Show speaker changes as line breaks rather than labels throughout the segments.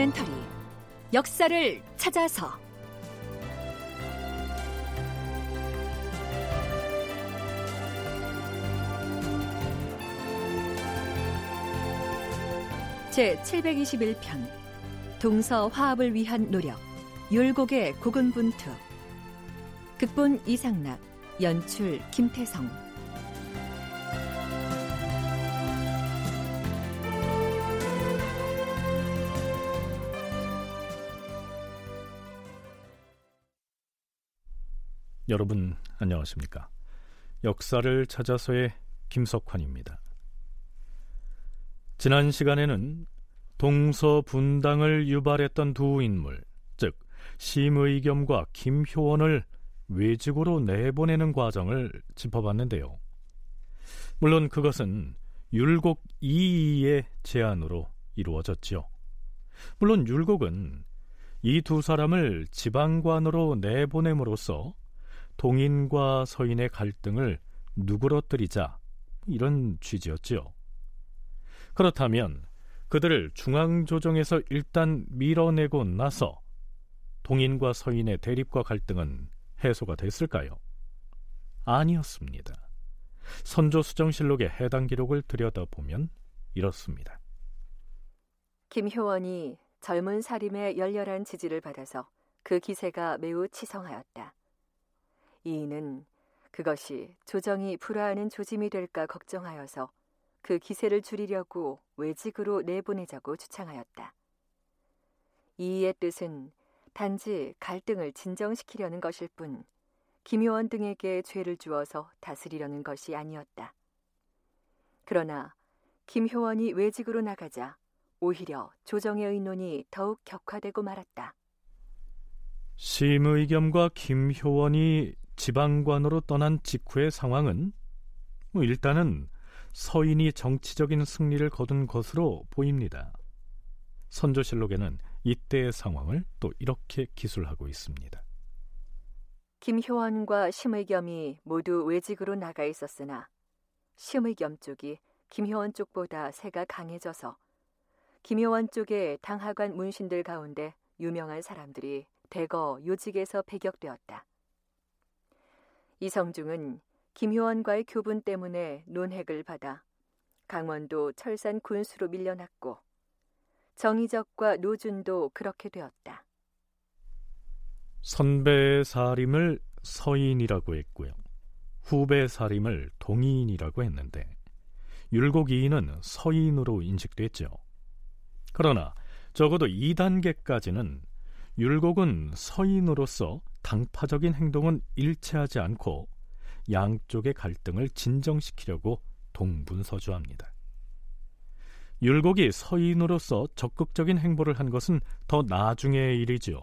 다큐멘터리. 역사를 찾아서. 제 721편. 동서 화합을 위한 노력. 율곡의 고군분투. 극본 이상락. 연출 김태성
여러분 안녕하십니까? 역사를 찾아서의 김석환입니다. 지난 시간에는 동서 분당을 유발했던 두 인물, 즉 심의겸과 김효원을 외직으로 내보내는 과정을 짚어봤는데요. 물론 그것은 율곡 이이의 제안으로 이루어졌지요. 물론 율곡은 이 두 사람을 지방관으로 내보냄으로써 동인과 서인의 갈등을 누그러뜨리자 이런 취지였지요. 그렇다면 그들을 중앙조정에서 일단 밀어내고 나서 동인과 서인의 대립과 갈등은 해소가 됐을까요? 아니었습니다. 선조수정실록의 해당 기록을 들여다보면 이렇습니다.
김효원이 젊은 사림의 열렬한 지지를 받아서 그 기세가 매우 치성하였다. 이인은 그것이 조정이 불화하는 조짐이 될까 걱정하여서 그 기세를 줄이려고 외직으로 내보내자고 주창하였다. 이의 뜻은 단지 갈등을 진정시키려는 것일 뿐 김효원 등에게 죄를 주어서 다스리려는 것이 아니었다. 그러나 김효원이 외직으로 나가자 오히려 조정의 의논이 더욱 격화되고 말았다.
심의겸과 김효원이 지방관으로 떠난 직후의 상황은 뭐 일단은 서인이 정치적인 승리를 거둔 것으로 보입니다. 선조실록에는 이때의 상황을 또 이렇게 기술하고 있습니다.
김효원과 심의겸이 모두 외직으로 나가 있었으나 심의겸 쪽이 김효원 쪽보다 세가 강해져서 김효원 쪽의 당하관 문신들 가운데 유명한 사람들이 대거 요직에서 배격되었다. 이성중은 김효원과의 교분 때문에 논핵을 받아 강원도 철산 군수로 밀려났고 정의적과 노준도 그렇게 되었다.
선배 사림을 서인이라고 했고요. 후배 사림을 동인이라고 했는데 율곡이인은 서인으로 인식됐죠. 그러나 적어도 2단계까지는 율곡은 서인으로서 당파적인 행동은 일치하지 않고 양쪽의 갈등을 진정시키려고 동분서주합니다. 율곡이 서인으로서 적극적인 행보를 한 것은 더 나중의 일이지요.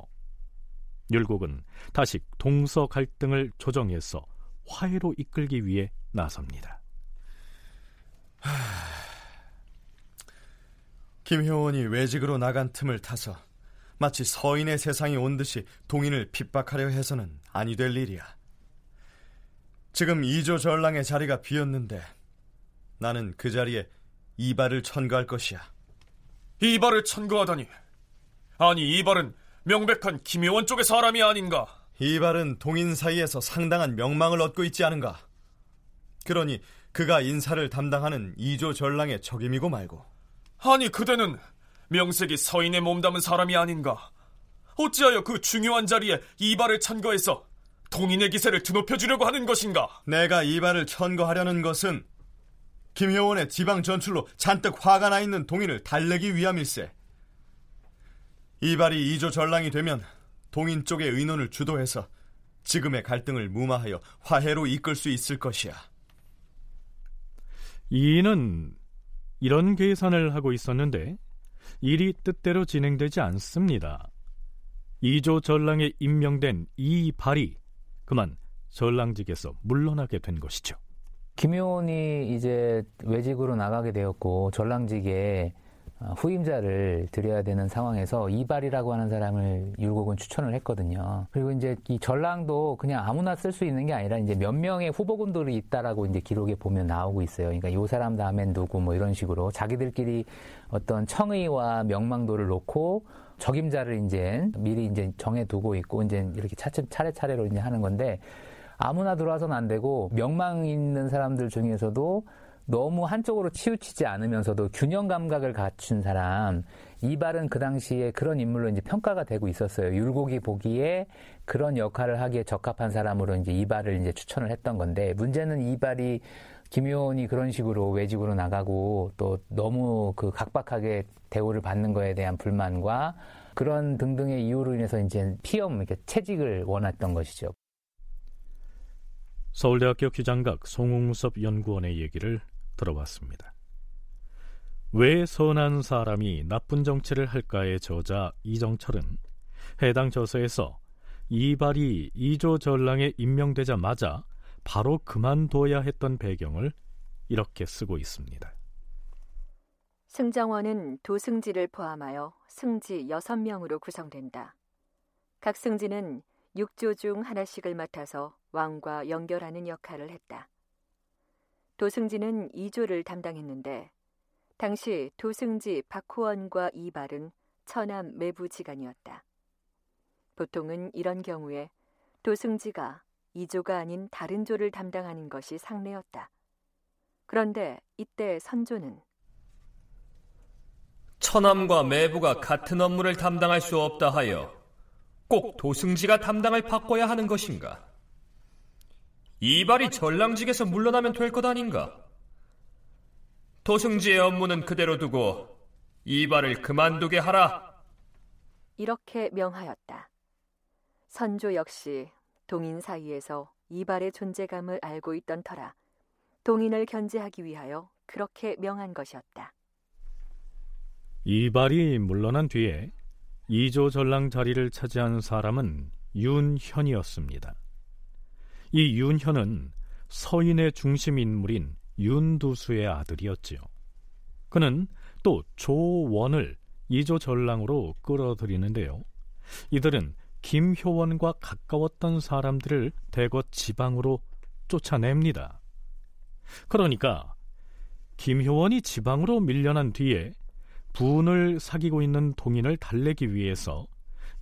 율곡은 다시 동서 갈등을 조정해서 화해로 이끌기 위해 나섭니다. 하...
김효원이 외직으로 나간 틈을 타서 마치 서인의 세상이 온 듯이 동인을 핍박하려 해서는 아니 될 일이야. 지금 이조 전랑의 자리가 비었는데 나는 그 자리에 이발을 천거할 것이야.
이발을 천거하다니. 아니 이발은 명백한 김효원 쪽의 사람이 아닌가?
이발은 동인 사이에서 상당한 명망을 얻고 있지 않은가? 그러니 그가 인사를 담당하는 이조 전랑의 적임이고 말고.
아니 그대는 명색이 서인의 몸담은 사람이 아닌가? 어찌하여 그 중요한 자리에 이발을 천거해서 동인의 기세를 드높여 주려고 하는 것인가?
내가 이발을 천거하려는 것은 김효원의 지방 전출로 잔뜩 화가 나 있는 동인을 달래기 위함일세. 이발이 이조 전랑이 되면 동인 쪽의 의논을 주도해서 지금의 갈등을 무마하여 화해로 이끌 수 있을 것이야.
이는 이런 계산을 하고 있었는데 일이 뜻대로 진행되지 않습니다. 이조 전랑에 임명된 이발이 그만 전랑직에서 물러나게 된 것이죠.
김효원이 이제 외직으로 나가게 되었고 전랑직에 어, 후임자를 들여야 되는 상황에서 이발이라고 하는 사람을 율곡은 추천을 했거든요. 그리고 이제 이 전랑도 그냥 아무나 쓸 수 있는 게 아니라 이제 몇 명의 후보군들이 있다라고 이제 기록에 보면 나오고 있어요. 그러니까 요 사람 다음엔 누구 뭐 이런 식으로 자기들끼리 어떤 청의와 명망도를 놓고 적임자를 이제 미리 이제 정해두고 있고 이제 이렇게 차례차례로 이제 하는 건데 아무나 들어와서는 안 되고 명망 있는 사람들 중에서도 너무 한쪽으로 치우치지 않으면서도 균형 감각을 갖춘 사람 이발은 그 당시에 그런 인물로 이제 평가가 되고 있었어요. 율곡이 보기에 그런 역할을 하기에 적합한 사람으로 이제 이발을 이제 추천을 했던 건데 문제는 이발이 김효원이 그런 식으로 외직으로 나가고 또 너무 그 각박하게 대우를 받는 거에 대한 불만과 그런 등등의 이유로 인해서 이제 피엄 이렇게 채직을 원했던 것이죠.
서울대학교 기장각 송웅섭 연구원의 얘기를 들어봤습니다. 왜 선한 사람이 나쁜 정치를 할까의 저자 이정철은 해당 저서에서 이발이 이조 전랑에 임명되자마자 바로 그만둬야 했던 배경을 이렇게 쓰고 있습니다.
승정원은 도승지를 포함하여 승지 6명으로 구성된다. 각 승지는 6조 중 하나씩을 맡아서 왕과 연결하는 역할을 했다. 도승지는 2조를 담당했는데 당시 도승지 박호원과 이발은 처남 매부지간이었다. 보통은 이런 경우에 도승지가 2조가 아닌 다른 조를 담당하는 것이 상례였다. 그런데 이때 선조는
처남과 매부가 같은 업무를 담당할 수 없다 하여 꼭 도승지가 담당을 바꿔야 하는 것인가? 이발이 전랑직에서 물러나면 될 것 아닌가? 도승지의 업무는 그대로 두고 이발을 그만두게 하라.
이렇게 명하였다. 선조 역시 동인 사이에서 이발의 존재감을 알고 있던 터라 동인을 견제하기 위하여 그렇게 명한 것이었다.
이발이 물러난 뒤에 이조 전랑 자리를 차지한 사람은 윤현이었습니다. 이 윤현은 서인의 중심 인물인 윤두수의 아들이었지요. 그는 또 조원을 이조 전랑으로 끌어들이는데요. 이들은 김효원과 가까웠던 사람들을 대거 지방으로 쫓아냅니다. 그러니까 김효원이 지방으로 밀려난 뒤에 분을 사귀고 있는 동인을 달래기 위해서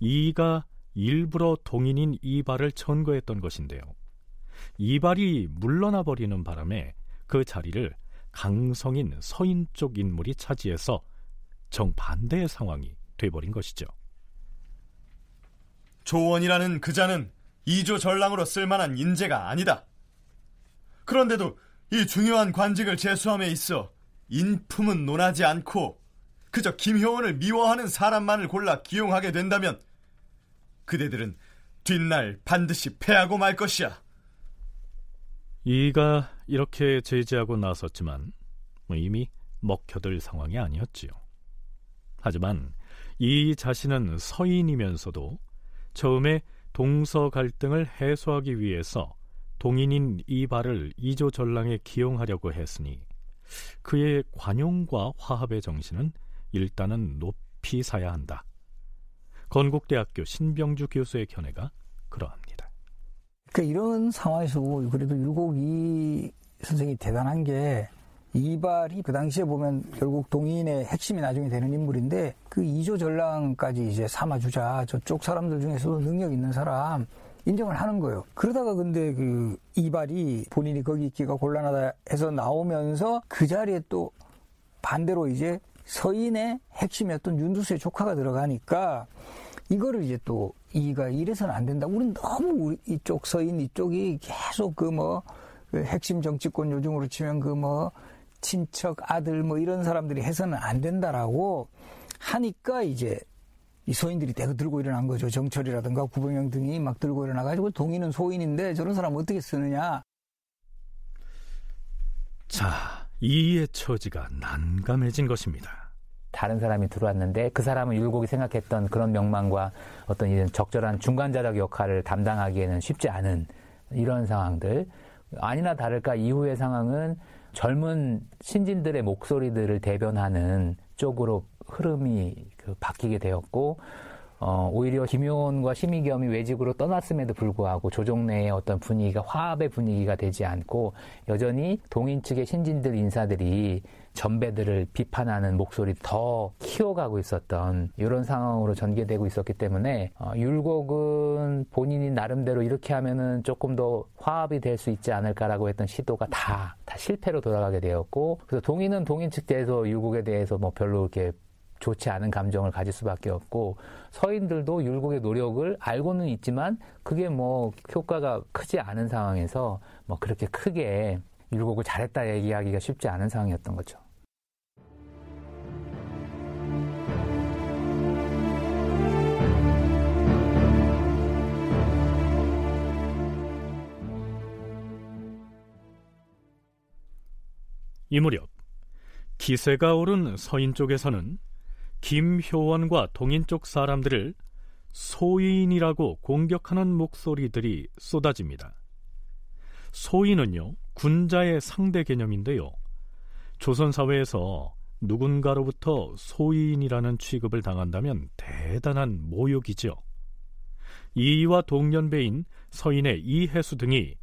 이가 일부러 동인인 이발을 천거했던 것인데요. 이발이 물러나 버리는 바람에 그 자리를 강성인 서인 쪽 인물이 차지해서 정반대의 상황이 돼버린 것이죠.
조원이라는 그자는 이조 전랑으로 쓸만한 인재가 아니다. 그런데도 이 중요한 관직을 제수함에 있어 인품은 논하지 않고 그저 김효원을 미워하는 사람만을 골라 기용하게 된다면 그대들은 뒷날 반드시 패하고 말 것이야.
이가 이렇게 제지하고 나섰지만 뭐 이미 먹혀들 상황이 아니었지요. 하지만 이 자신은 서인이면서도 처음에 동서 갈등을 해소하기 위해서 동인인 이발을 이조 전랑에 기용하려고 했으니 그의 관용과 화합의 정신은 일단은 높이 사야 한다. 건국대학교 신병주 교수의 견해가 그러합니다.
그러니까 이런 상황에서 그래도 율곡이 선생이 대단한 게 이발이 그 당시에 보면 결국 동인의 핵심이 나중에 되는 인물인데 그 이조 전랑까지 이제 삼아주자 저쪽 사람들 중에서도 능력 있는 사람 인정을 하는 거예요. 그러다가 근데 그 이발이 본인이 거기 있기가 곤란하다 해서 나오면서 그 자리에 또 반대로 이제 서인의 핵심이었던 윤두수의 조카가 들어가니까 이거를 이제 또 이가 이래서는 안 된다. 우리는 너무 이쪽 서인 이쪽이 계속 그뭐 그 핵심 정치권 요즘으로 치면 그 뭐 친척 아들 뭐 이런 사람들이 해서는 안 된다라고 하니까 이제 이 소인들이 대거 들고 일어난 거죠. 정철이라든가 구봉영 등이 막 들고 일어나가지고 동인은 소인인데 저런 사람 어떻게 쓰느냐.
자, 이의 처지가 난감해진 것입니다.
다른 사람이 들어왔는데 그 사람은 율곡이 생각했던 그런 명망과 어떤 이런 적절한 중간자적 역할을 담당하기에는 쉽지 않은 이런 상황들. 아니나 다를까 이후의 상황은 젊은 신진들의 목소리들을 대변하는 쪽으로 흐름이 그 바뀌게 되었고 어, 오히려 김효원과 심의겸이 외직으로 떠났음에도 불구하고 조정 내의 어떤 분위기가 화합의 분위기가 되지 않고 여전히 동인 측의 신진들 인사들이 전배들을 비판하는 목소리 더 키워가고 있었던 이런 상황으로 전개되고 있었기 때문에 어, 율곡은 본인이 나름대로 이렇게 하면은 조금 더 화합이 될 수 있지 않을까라고 했던 시도가 다, 다 실패로 돌아가게 되었고 그래서 동인은 동인 측대에서 율곡에 대해서 뭐 별로 이렇게 좋지 않은 감정을 가질 수밖에 없고 서인들도 율곡의 노력을 알고는 있지만 그게 뭐 효과가 크지 않은 상황에서 뭐 그렇게 크게 율곡을 잘했다 얘기하기가 쉽지 않은 상황이었던 거죠.
이 무렵 기세가 오른 서인 쪽에서는 김효원과 동인 쪽 사람들을 소인이라고 공격하는 목소리들이 쏟아집니다. 소인은요, 군자의 상대 개념인데요. 조선 사회에서 누군가로부터 소인이라는 취급을 당한다면 대단한 모욕이죠. 이와 동년배인 서인의 이해수 등이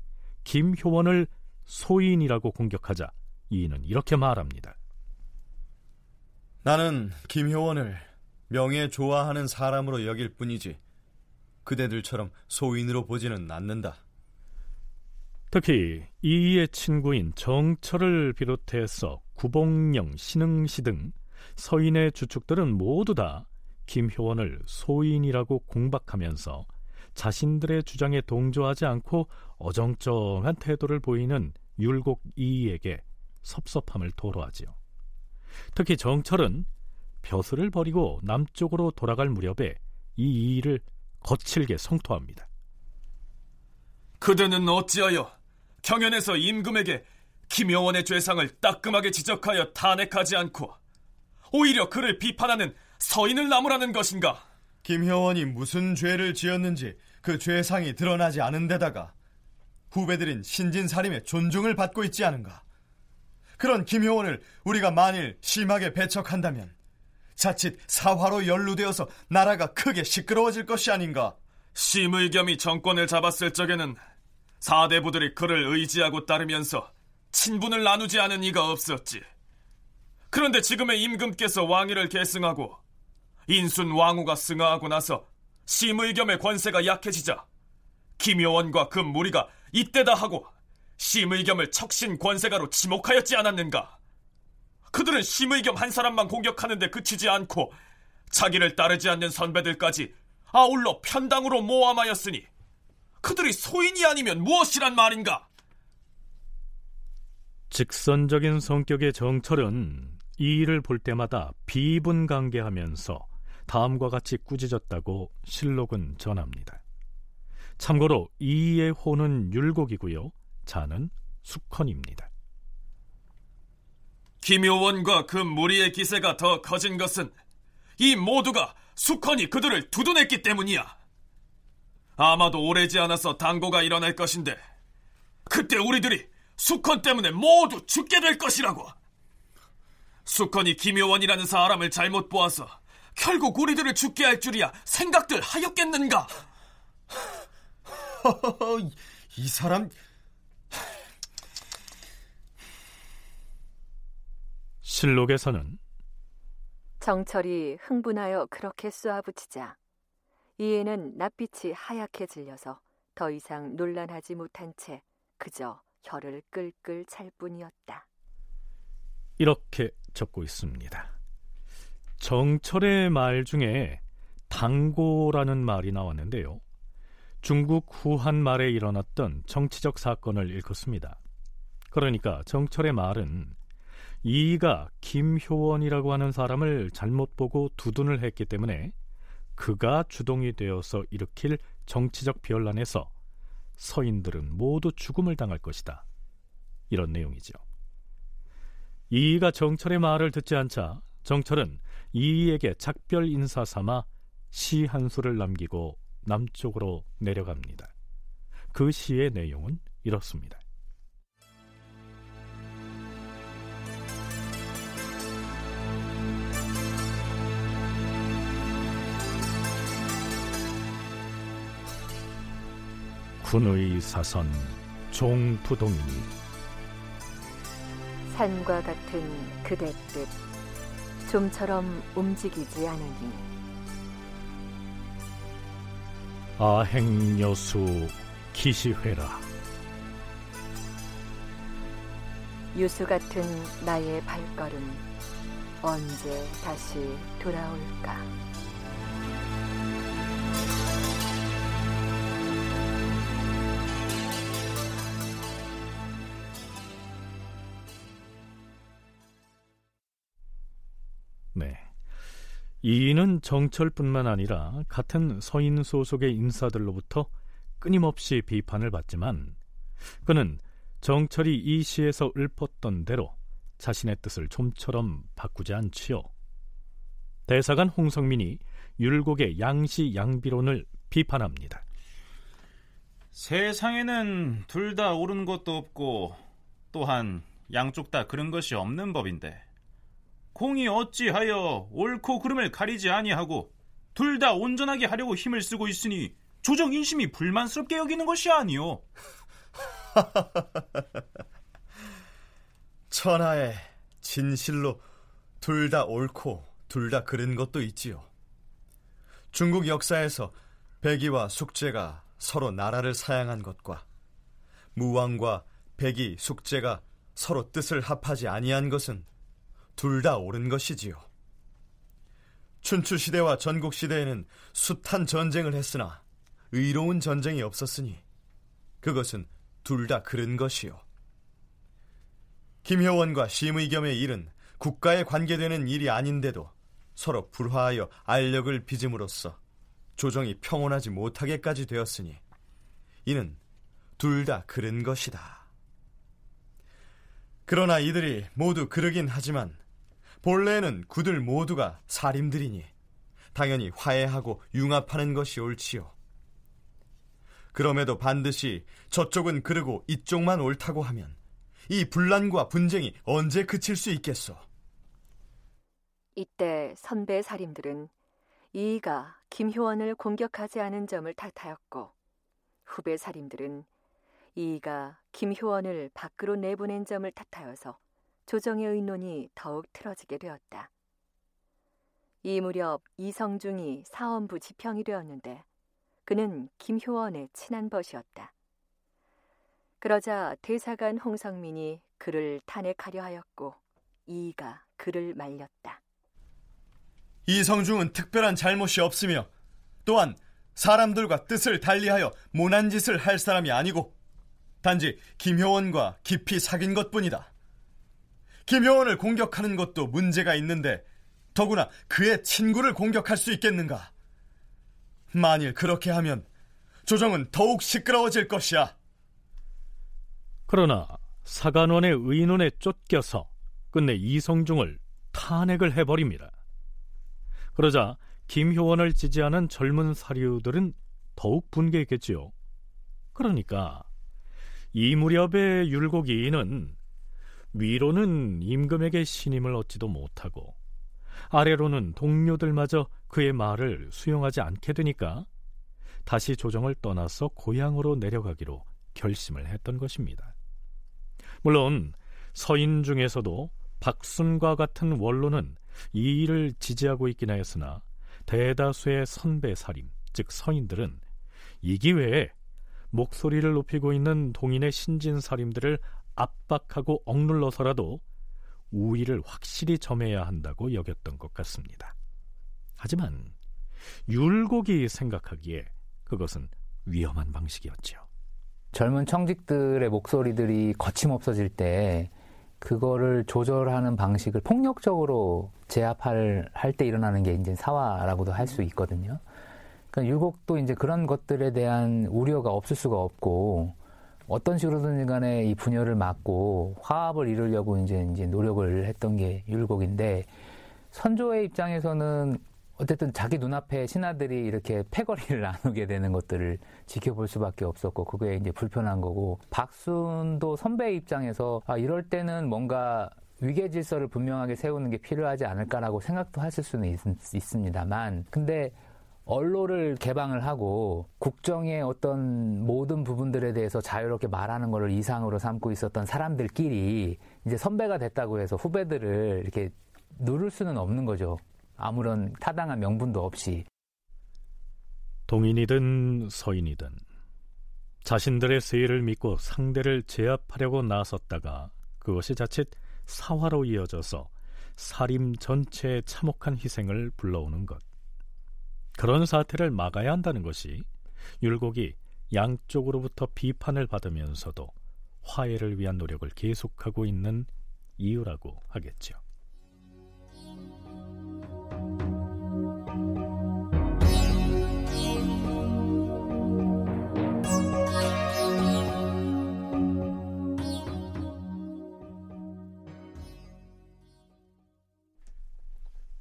김효원을 소인이라고 공격하자 이는 이렇게 말합니다.
나는 김효원을 명예 좋아하는 사람으로 여길 뿐이지 그대들처럼 소인으로 보지는 않는다.
특히 이의 친구인 정철을 비롯해서 구봉령, 신흥시 등 서인의 주축들은 모두 다 김효원을 소인이라고 공박하면서 자신들의 주장에 동조하지 않고 어정쩡한 태도를 보이는 율곡 이에게 섭섭함을 토로하지요. 특히 정철은 벼슬을 버리고 남쪽으로 돌아갈 무렵에 이 일을 거칠게 성토합니다.
그대는 어찌하여 경연에서 임금에게 김여원의 죄상을 따끔하게 지적하여 탄핵하지 않고 오히려 그를 비판하는 서인을 나무라는 것인가?
김효원이 무슨 죄를 지었는지 그 죄상이 드러나지 않은 데다가 후배들인 신진사림의 존중을 받고 있지 않은가? 그런 김효원을 우리가 만일 심하게 배척한다면 자칫 사화로 연루되어서 나라가 크게 시끄러워질 것이 아닌가?
심의겸이 정권을 잡았을 적에는 사대부들이 그를 의지하고 따르면서 친분을 나누지 않은 이가 없었지. 그런데 지금의 임금께서 왕위를 계승하고 인순 왕후가 승하하고 나서 심의겸의 권세가 약해지자 김효원과 그 무리가 이때다 하고 심의겸을 척신 권세가로 지목하였지 않았는가? 그들은 심의겸 한 사람만 공격하는데 그치지 않고 자기를 따르지 않는 선배들까지 아울러 편당으로 모함하였으니 그들이 소인이 아니면 무엇이란 말인가?
직선적인 성격의 정철은 이 일을 볼 때마다 비분관계하면서 다음과 같이 꾸짖었다고 실록은 전합니다. 참고로 이의 호는 율곡이고요. 자는 숙헌입니다.
김효원과 그 무리의 기세가 더 커진 것은 이 모두가 숙헌이 그들을 두둔했기 때문이야. 아마도 오래지 않아서 당고가 일어날 것인데 그때 우리들이 숙헌 때문에 모두 죽게 될 것이라고. 숙헌이 김효원이라는 사람을 잘못 보아서 결국 우리들을 죽게 할 줄이야 생각들 하였겠는가?
이 사람
실록에서는
정철이 흥분하여 그렇게 쏘아붙이자 이에는 낯빛이 하얗게 질려서 더 이상 논란하지 못한 채 그저 혀를 끌끌 찰 뿐이었다.
이렇게 적고 있습니다. 정철의 말 중에 당고라는 말이 나왔는데요. 중국 후한 말에 일어났던 정치적 사건을 일컫습니다. 그러니까 정철의 말은 이가 김효원이라고 하는 사람을 잘못 보고 두둔을 했기 때문에 그가 주동이 되어서 일으킬 정치적 변란에서 서인들은 모두 죽음을 당할 것이다. 이런 내용이죠. 이이가 정철의 말을 듣지 않자 정철은 이이에게 작별 인사 삼아 시 한 수를 남기고 남쪽으로 내려갑니다. 그 시의 내용은 이렇습니다. 군의 사선 종부동이니
산과 같은 그대 뜻 좀처럼 움직이지 않으니
아행여수 기시회라
유수 같은 나의 발걸음 언제 다시 돌아올까?
이인은 정철뿐만 아니라 같은 서인 소속의 인사들로부터 끊임없이 비판을 받지만 그는 정철이 이 시에서 읊었던 대로 자신의 뜻을 좀처럼 바꾸지 않지요. 대사관 홍성민이 율곡의 양시 양비론을 비판합니다.
세상에는 둘 다 옳은 것도 없고 또한 양쪽 다 그런 것이 없는 법인데 공이 어찌하여 옳고 그름을 가리지 아니하고 둘 다 온전하게 하려고 힘을 쓰고 있으니 조정 인심이 불만스럽게 여기는 것이 아니오.
천하에 진실로 둘 다 옳고 둘 다 그른 것도 있지요. 중국 역사에서 백이와 숙제가 서로 나라를 사양한 것과 무왕과 백이, 숙제가 서로 뜻을 합하지 아니한 것은 둘 다 옳은 것이지요. 춘추 시대와 전국 시대에는 숱한 전쟁을 했으나 의로운 전쟁이 없었으니 그것은 둘 다 그른 것이요. 김효원과 심의겸의 일은 국가에 관계되는 일이 아닌데도 서로 불화하여 알력을 빚음으로써 조정이 평온하지 못하게까지 되었으니 이는 둘 다 그른 것이다. 그러나 이들이 모두 그러긴 하지만 본래는 그들 모두가 살인들이니 당연히 화해하고 융합하는 것이 옳지요. 그럼에도 반드시 저쪽은 그르고 이쪽만 옳다고 하면 이 분란과 분쟁이 언제 그칠 수 있겠소?
이때 선배 살인들은 이이가 김효원을 공격하지 않은 점을 탓하였고 후배 살인들은 이이가 김효원을 밖으로 내보낸 점을 탓하여서 조정의 의논이 더욱 틀어지게 되었다. 이 무렵 이성중이 사원부 지평이 되었는데 그는 김효원의 친한 벗이었다. 그러자 대사관 홍성민이 그를 탄핵하려 하였고 이이가 그를 말렸다.
이성중은 특별한 잘못이 없으며 또한 사람들과 뜻을 달리하여 모난 짓을 할 사람이 아니고 단지 김효원과 깊이 사귄 것뿐이다. 김효원을 공격하는 것도 문제가 있는데 더구나 그의 친구를 공격할 수 있겠는가? 만일 그렇게 하면 조정은 더욱 시끄러워질 것이야.
그러나 사관원의 의논에 쫓겨서 끝내 이성중을 탄핵을 해버립니다. 그러자 김효원을 지지하는 젊은 사류들은 더욱 분개했겠지요. 그러니까 이 무렵의 율곡이인은 위로는 임금에게 신임을 얻지도 못하고 아래로는 동료들마저 그의 말을 수용하지 않게 되니까 다시 조정을 떠나서 고향으로 내려가기로 결심을 했던 것입니다. 물론 서인 중에서도 박순과 같은 원로는 이 일을 지지하고 있긴 하였으나 대다수의 선배 살인, 즉 서인들은 이 기회에 목소리를 높이고 있는 동인의 신진 살인들을 압박하고 억눌러서라도 우위를 확실히 점해야 한다고 여겼던 것 같습니다. 하지만 율곡이 생각하기에 그것은 위험한 방식이었죠.
젊은 청직들의 목소리들이 거침없어질 때 그거를 조절하는 방식을 폭력적으로 제압할 할 때 일어나는 게 이제 사화라고도 할 수 있거든요. 그러니까 율곡도 이제 그런 것들에 대한 우려가 없을 수가 없고 어떤 식으로든 간에 이 분열을 막고 화합을 이루려고 이제 이제 노력을 했던 게 율곡인데 선조의 입장에서는 어쨌든 자기 눈앞에 신하들이 이렇게 패거리를 나누게 되는 것들을 지켜볼 수밖에 없었고 그게 이제 불편한 거고 박순도 선배의 입장에서 아 이럴 때는 뭔가 위계 질서를 분명하게 세우는 게 필요하지 않을까라고 생각도 하실 수는 있, 있습니다만 근데 언론을 개방을 하고 국정의 어떤 모든 부분들에 대해서 자유롭게 말하는 것을 이상으로 삼고 있었던 사람들끼리 이제 선배가 됐다고 해서 후배들을 이렇게 누를 수는 없는 거죠. 아무런 타당한 명분도 없이.
동인이든 서인이든 자신들의 세를 믿고 상대를 제압하려고 나섰다가 그것이 자칫 사화로 이어져서 사림 전체의 참혹한 희생을 불러오는 것. 그런 사태를 막아야 한다는 것이 율곡이 양쪽으로부터 비판을 받으면서도 화해를 위한 노력을 계속하고 있는 이유라고 하겠죠.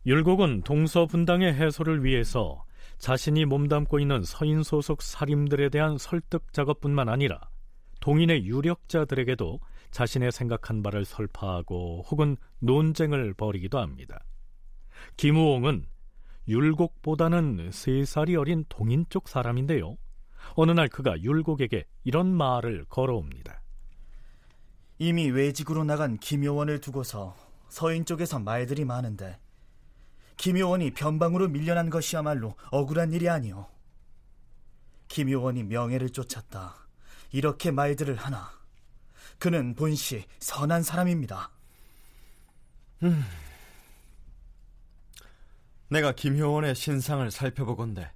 율곡은 동서분당의 해소를 위해서 자신이 몸담고 있는 서인 소속 살인들에 대한 설득 작업뿐만 아니라 동인의 유력자들에게도 자신의 생각한 바를 설파하고 혹은 논쟁을 벌이기도 합니다. 김우홍은 율곡보다는 세 살이 어린 동인 쪽 사람인데요. 어느 날 그가 율곡에게 이런 말을 걸어옵니다.
이미 외직으로 나간 김효원을 두고서 서인 쪽에서 말들이 많은데 김효원이 변방으로 밀려난 것이야말로 억울한 일이 아니오. 김효원이 명예를 쫓았다. 이렇게 말들을 하나. 그는 본시 선한 사람입니다.
음. 내가 김효원의 신상을 살펴보건대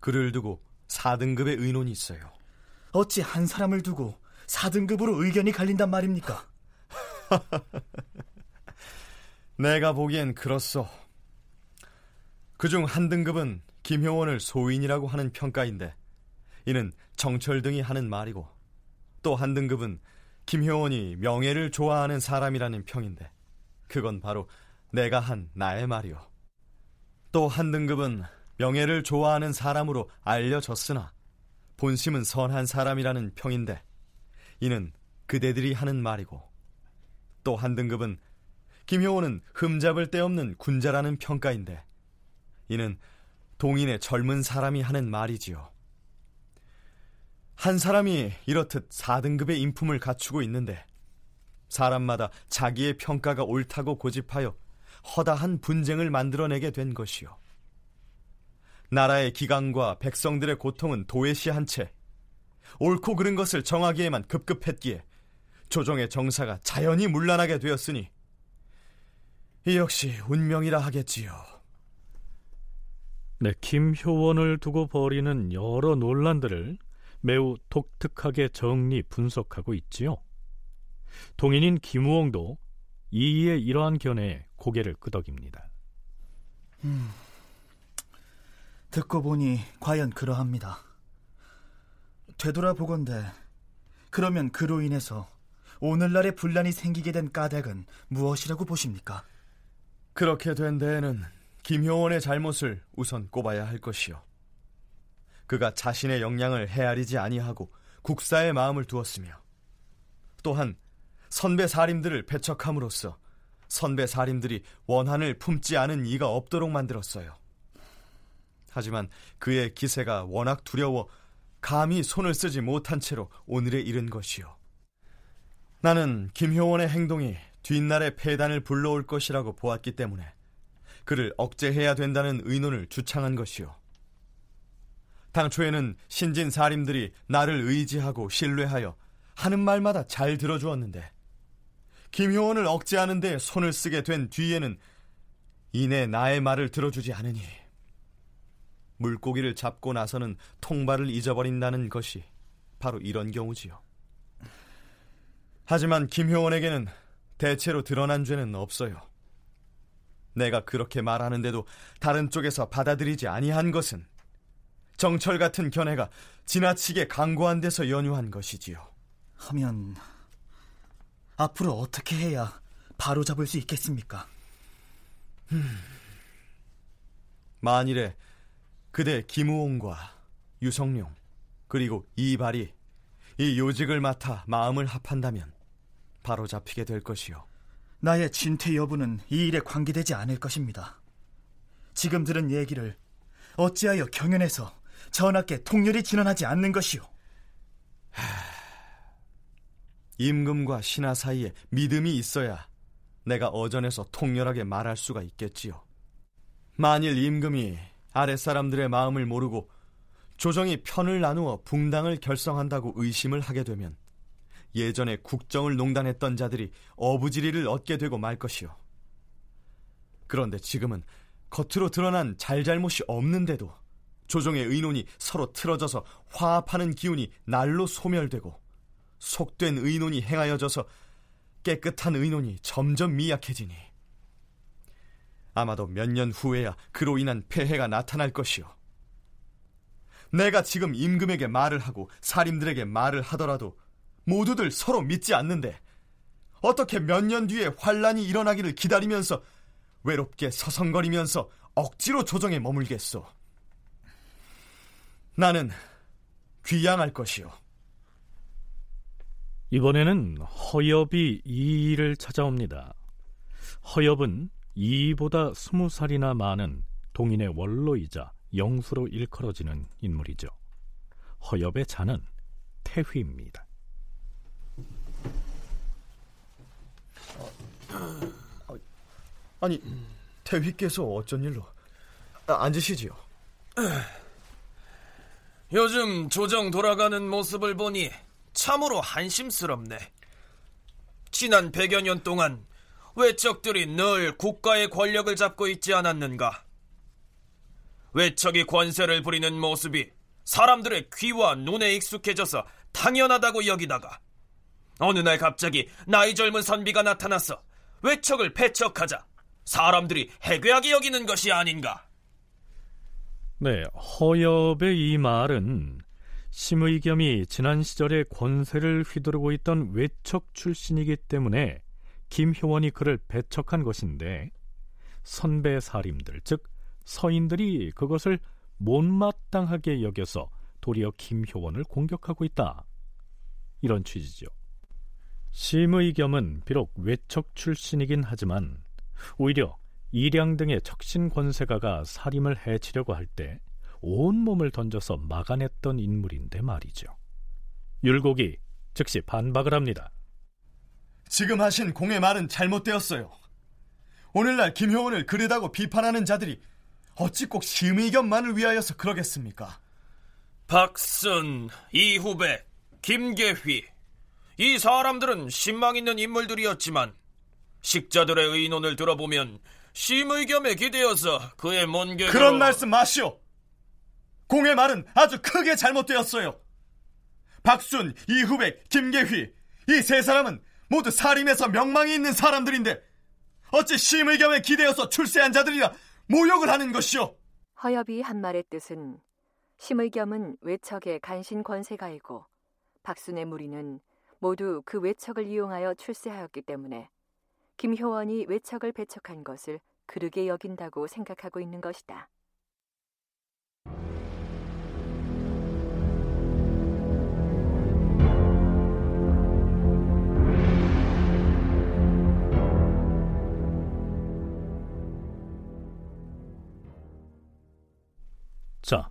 그를 두고 4등급의 의논이 있어요.
어찌 한 사람을 두고 4등급으로 의견이 갈린단 말입니까?
내가 보기엔 그렇소. 그중 한 등급은 김효원을 소인이라고 하는 평가인데 이는 정철 등이 하는 말이고 또 한 등급은 김효원이 명예를 좋아하는 사람이라는 평인데 그건 바로 내가 한 나의 말이오. 또 한 등급은 명예를 좋아하는 사람으로 알려졌으나 본심은 선한 사람이라는 평인데 이는 그대들이 하는 말이고 또 한 등급은 김효원은 흠잡을 데 없는 군자라는 평가인데 이는 동인의 젊은 사람이 하는 말이지요. 한 사람이 이렇듯 4등급의 인품을 갖추고 있는데 사람마다 자기의 평가가 옳다고 고집하여 허다한 분쟁을 만들어내게 된 것이요. 나라의 기강과 백성들의 고통은 도외시한 채 옳고 그른 것을 정하기에만 급급했기에 조정의 정사가 자연히 문란하게 되었으니 이 역시 운명이라 하겠지요.
네, 김효원을 두고 벌이는 여러 논란들을 매우 독특하게 정리 분석하고 있지요. 동인인 김우홍도 이의 이러한 견해에 고개를 끄덕입니다.
음, 듣고 보니 과연 그러합니다. 되돌아보건대 그러면 그로 인해서 오늘날의 분란이 생기게 된 까닭은 무엇이라고 보십니까?
그렇게 된 데에는 김효원의 잘못을 우선 꼽아야 할 것이요. 그가 자신의 역량을 헤아리지 아니하고 국사의 마음을 두었으며 또한 선배 사림들을 배척함으로써 선배 사림들이 원한을 품지 않은 이가 없도록 만들었어요. 하지만 그의 기세가 워낙 두려워 감히 손을 쓰지 못한 채로 오늘에 이른 것이요. 나는 김효원의 행동이 뒷날의 폐단을 불러올 것이라고 보았기 때문에 그를 억제해야 된다는 의논을 주창한 것이요. 당초에는 신진 사림들이 나를 의지하고 신뢰하여 하는 말마다 잘 들어주었는데 김효원을 억제하는 데 손을 쓰게 된 뒤에는 이내 나의 말을 들어주지 않으니 물고기를 잡고 나서는 통발을 잊어버린다는 것이 바로 이런 경우지요. 하지만 김효원에게는 대체로 드러난 죄는 없어요. 내가 그렇게 말하는데도 다른 쪽에서 받아들이지 아니한 것은 정철 같은 견해가 지나치게 강고한 데서 연유한 것이지요.
하면 앞으로 어떻게 해야 바로 잡을 수 있겠습니까?
음. 만일에 그대 김우홍과 유성룡 그리고 이발이 이 요직을 맡아 마음을 합한다면 바로 잡히게 될 것이요.
나의 진퇴 여부는 이 일에 관계되지 않을 것입니다. 지금 들은 얘기를 어찌하여 경연에서 전하께 통렬히 진언하지 않는 것이오?
임금과 신하 사이에 믿음이 있어야 내가 어전에서 통렬하게 말할 수가 있겠지요. 만일 임금이 아랫사람들의 마음을 모르고 조정이 편을 나누어 붕당을 결성한다고 의심을 하게 되면 예전에 국정을 농단했던 자들이 어부지리를 얻게 되고 말 것이요. 그런데 지금은 겉으로 드러난 잘잘못이 없는데도 조정의 의논이 서로 틀어져서 화합하는 기운이 날로 소멸되고 속된 의논이 행하여져서 깨끗한 의논이 점점 미약해지니 아마도 몇 년 후에야 그로 인한 폐해가 나타날 것이요. 내가 지금 임금에게 말을 하고 사림들에게 말을 하더라도 모두들 서로 믿지 않는데 어떻게 몇 년 뒤에 환란이 일어나기를 기다리면서 외롭게 서성거리면서 억지로 조정에 머물겠소. 나는 귀양할 것이요.
이번에는 허엽이 이의를 찾아옵니다. 허엽은 이의보다 스무 살이나 많은 동인의 원로이자 영수로 일컬어지는 인물이죠. 허엽의 자는 태휘입니다.
아니, 태휘께서 어쩐 일로? 아, 앉으시지요.
요즘 조정 돌아가는 모습을 보니 참으로 한심스럽네. 지난 100여 년 동안 외척들이 늘 국가의 권력을 잡고 있지 않았는가? 외척이 권세를 부리는 모습이 사람들의 귀와 눈에 익숙해져서 당연하다고 여기다가 어느 날 갑자기 나이 젊은 선비가 나타나서 외척을 배척하자 사람들이 해괴하게 여기는 것이 아닌가?
네, 허엽의 이 말은 심의겸이 지난 시절에 권세를 휘두르고 있던 외척 출신이기 때문에 김효원이 그를 배척한 것인데 선배 사림들 즉 서인들이 그것을 못마땅하게 여겨서 도리어 김효원을 공격하고 있다. 이런 취지죠. 심의 겸은 비록 외척 출신이긴 하지만 오히려 일양 등의 척신 권세가가 사림을 해치려고 할 때 온몸을 던져서 막아냈던 인물인데 말이죠. 율곡이 즉시 반박을 합니다.
지금 하신 공의 말은 잘못되었어요. 오늘날 김효원을 그르다고 비판하는 자들이 어찌 꼭 심의견만을 위하여서 그러겠습니까?
박순, 이후배, 김계휘 이 사람들은 신망 있는 인물들이었지만 식자들의 의논을 들어보면 심의겸에 기대어서 그의 먼 계로
그런 말씀 마시오. 공의 말은 아주 크게 잘못되었어요. 박순, 이후백, 김계휘 이 세 사람은 모두 사림에서 명망이 있는 사람들인데 어찌 심의겸에 기대어서 출세한 자들이라 모욕을 하는 것이오.
허엽이 한 말의 뜻은 심의겸은 외척의 간신 권세가이고 박순의 무리는 모두 그 외척을 이용하여 출세하였기 때문에 김효원이 외척을 배척한 것을 그르게 여긴다고 생각하고 있는 것이다.
자,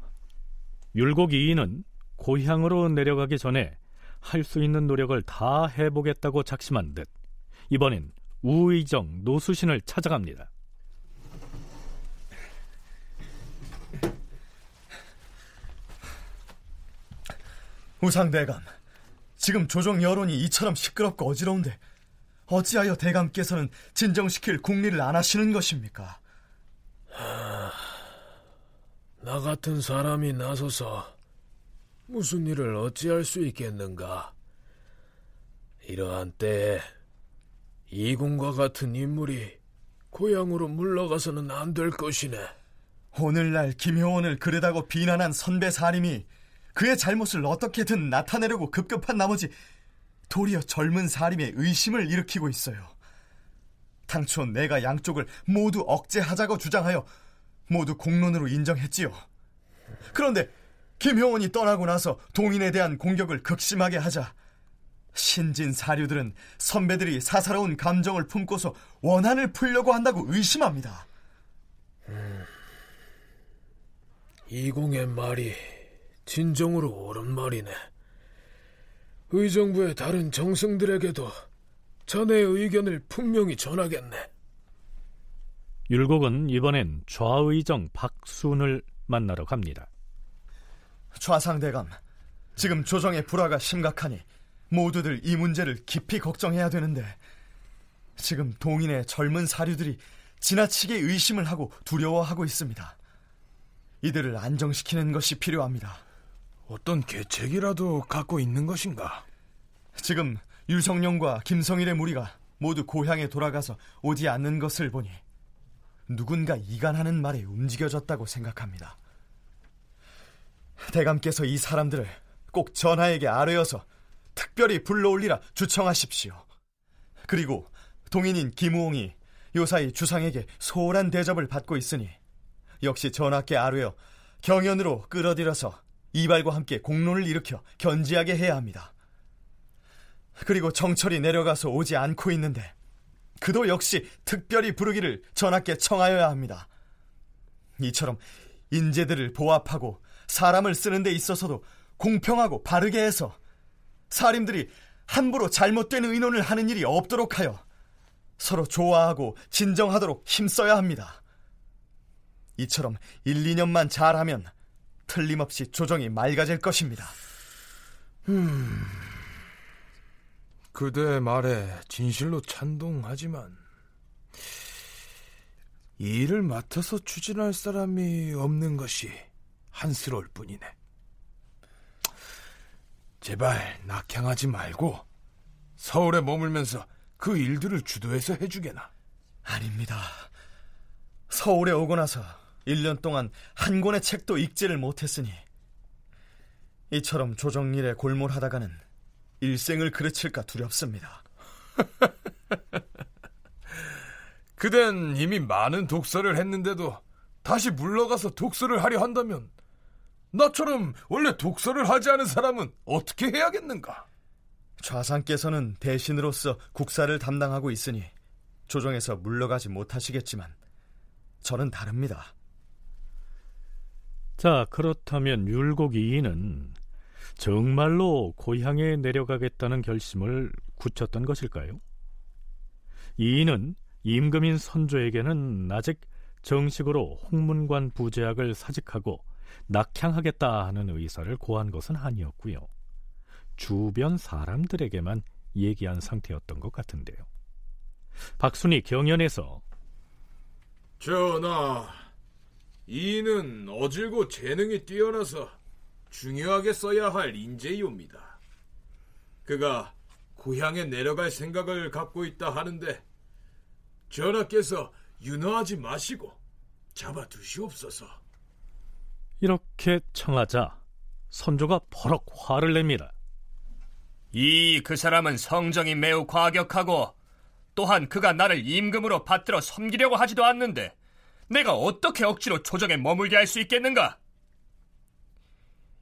율곡 이인은 고향으로 내려가기 전에 할 수 있는 노력을 다 해보겠다고 작심한 듯 이번엔 우의정 노수신을 찾아갑니다.
우상대감, 지금 조정 여론이 이처럼 시끄럽고 어지러운데 어찌하여 대감께서는 진정시킬 국리를 안 하시는 것입니까?
나 같은 사람이 나서서 무슨 일을 어찌할 수 있겠는가? 이러한 때에 이군과 같은 인물이 고향으로 물러가서는 안 될 것이네.
오늘날 김효원을 그러다고 비난한 선배 사림이 그의 잘못을 어떻게든 나타내려고 급급한 나머지 도리어 젊은 사림의 의심을 일으키고 있어요. 당초 내가 양쪽을 모두 억제하자고 주장하여 모두 공론으로 인정했지요. 그런데 김효원이 떠나고 나서 동인에 대한 공격을 극심하게 하자 신진 사류들은 선배들이 사사로운 감정을 품고서 원한을 풀려고 한다고 의심합니다.
이공의 말이 진정으로 옳은 말이네. 의정부의 다른 정승들에게도 자네의 의견을 분명히 전하겠네.
율곡은 이번엔 좌의정 박순을 만나러 갑니다.
좌상대감, 지금 조정의 불화가 심각하니 모두들 이 문제를 깊이 걱정해야 되는데 지금 동인의 젊은 사류들이 지나치게 의심을 하고 두려워하고 있습니다. 이들을 안정시키는 것이 필요합니다.
어떤 계책이라도 갖고 있는 것인가?
지금 유성룡과 김성일의 무리가 모두 고향에 돌아가서 오지 않는 것을 보니 누군가 이간하는 말에 움직여졌다고 생각합니다. 대감께서 이 사람들을 꼭 전하에게 아뢰어서 특별히 불러올리라 주청하십시오. 그리고 동인인 김우홍이 요사이 주상에게 소홀한 대접을 받고 있으니 역시 전하께 아뢰어 경연으로 끌어들여서 이발과 함께 공론을 일으켜 견지하게 해야 합니다. 그리고 정철이 내려가서 오지 않고 있는데 그도 역시 특별히 부르기를 전하께 청하여야 합니다. 이처럼 인재들을 보합하고 사람을 쓰는 데 있어서도 공평하고 바르게 해서 사림들이 함부로 잘못된 의논을 하는 일이 없도록 하여 서로 좋아하고 진정하도록 힘써야 합니다. 이처럼 1, 2년만 잘하면 틀림없이 조정이 맑아질 것입니다.
음, 그대 말에 진실로 찬동하지만 이 일을 맡아서 추진할 사람이 없는 것이 한스러울 뿐이네. 제발 낙향하지 말고 서울에 머물면서 그 일들을 주도해서 해주게나.
아닙니다. 서울에 오고 나서 1년 동안 한 권의 책도 읽지를 못했으니 이처럼 조정일에 골몰하다가는 일생을 그르칠까 두렵습니다.
그댄 이미 많은 독서를 했는데도 다시 물러가서 독서를 하려 한다면 나처럼 원래 독서를 하지 않은 사람은 어떻게 해야겠는가?
좌상께서는 대신으로서 국사를 담당하고 있으니 조정에서 물러가지 못하시겠지만 저는 다릅니다.
자, 그렇다면 율곡 이인은 정말로 고향에 내려가겠다는 결심을 굳혔던 것일까요? 이인은 임금인 선조에게는 아직 정식으로 홍문관 부제학을 사직하고 낙향하겠다 하는 의사를 고한 것은 아니었고요. 주변 사람들에게만 얘기한 상태였던 것 같은데요. 박순이 경연에서
전하, 이는 어질고 재능이 뛰어나서 중요하게 써야 할 인재이옵니다. 그가 고향에 내려갈 생각을 갖고 있다 하는데 전하께서 윤허하지 마시고 잡아두시옵소서.
이렇게 청하자 선조가 버럭 화를 냅니다.
이 그 사람은 성정이 매우 과격하고 또한 그가 나를 임금으로 받들어 섬기려고 하지도 않는데 내가 어떻게 억지로 조정에 머물게 할 수 있겠는가?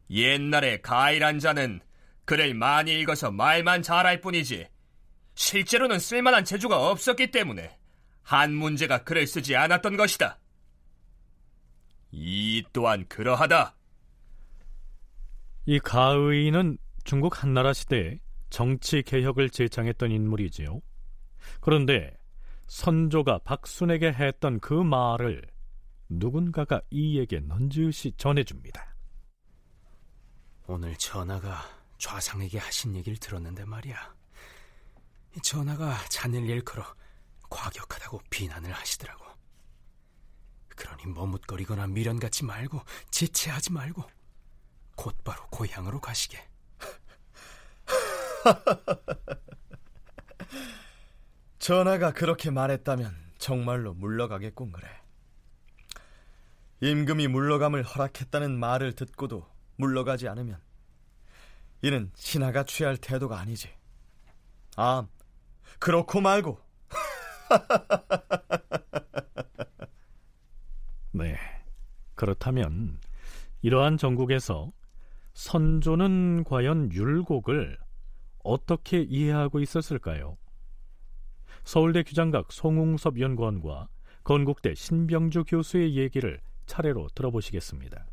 옛날에 가일한 자는 글을 많이 읽어서 말만 잘할 뿐이지 실제로는 쓸만한 재주가 없었기 때문에 한 문제가 글을 쓰지 않았던 것이다. 이 또한 그러하다.
이 가의는 중국 한나라 시대에 정치 개혁을 제창했던 인물이지요. 그런데 선조가 박순에게 했던 그 말을 누군가가 이에게 넌지시 전해줍니다.
오늘 전하가 좌상에게 하신 얘기를 들었는데 말이야. 전하가 자넬 일컬어 과격하다고 비난을 하시더라고. 머뭇거리거나 미련같지 말고 지체하지 말고 곧바로 고향으로 가시게.
전하가 그렇게 말했다면 정말로 물러가겠군 그래. 임금이 물러감을 허락했다는 말을 듣고도 물러가지 않으면 이는 신하가 취할 태도가 아니지. 아, 그렇고 말고.
네. 그렇다면 이러한 전국에서 선조는 과연 율곡을 어떻게 이해하고 있었을까요? 서울대 규장각 송웅섭 연구원과 건국대 신병주 교수의 얘기를 차례로 들어보시겠습니다.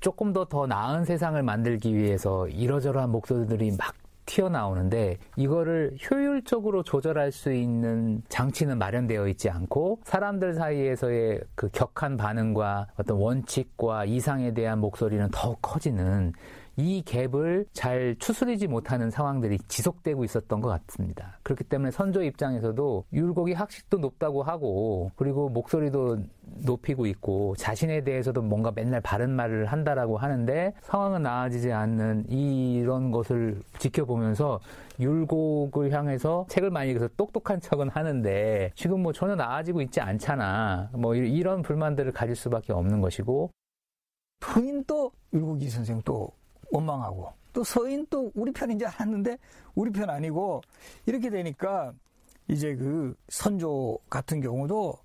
조금 더 더 나은 세상을 만들기 위해서 이러저러한 목소리들이 막 튀어나오는데 이거를 효율적으로 조절할 수 있는 장치는 마련되어 있지 않고 사람들 사이에서의 그 격한 반응과 어떤 원칙과 이상에 대한 목소리는 더 커지는 이 갭을 잘 추스리지 못하는 상황들이 지속되고 있었던 것 같습니다. 그렇기 때문에 선조 입장에서도 율곡이 학식도 높다고 하고 그리고 목소리도 높이고 있고 자신에 대해서도 뭔가 맨날 바른 말을 한다라고 하는데 상황은 나아지지 않는 이런 것을 지켜보면서 율곡을 향해서 책을 많이 읽어서 똑똑한 척은 하는데 지금 뭐 전혀 나아지고 있지 않잖아. 뭐 이런 불만들을 가질 수밖에 없는 것이고
부인도 율곡이 선생 또 원망하고 또 서인 또 우리 편인 줄 알았는데 우리 편 아니고 이렇게 되니까 이제 그 선조 같은 경우도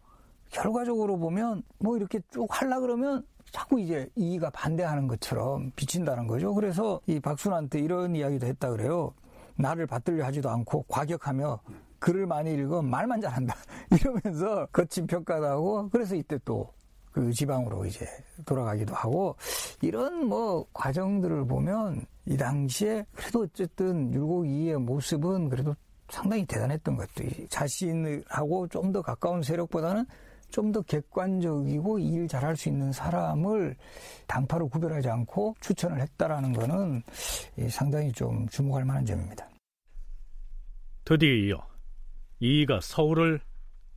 결과적으로 보면 뭐 이렇게 쭉 할라 그러면 자꾸 이제 이의가 반대하는 것처럼 비친다는 거죠. 그래서 이 박순한테 이런 이야기도 했다 그래요. 나를 받들려 하지도 않고 과격하며 글을 많이 읽어 말만 잘한다 이러면서 거친 평가도 하고 그래서 이때 또 그 지방으로 이제 돌아가기도 하고 이런 뭐 과정들을 보면 이 당시에 그래도 어쨌든 율곡 이의 모습은 그래도 상당히 대단했던 것 같아요. 자신하고 좀 더 가까운 세력보다는 좀 더 객관적이고 일 잘할 수 있는 사람을 당파로 구별하지 않고 추천을 했다라는 거는 상당히 좀 주목할 만한 점입니다.
드디어 이가 서울을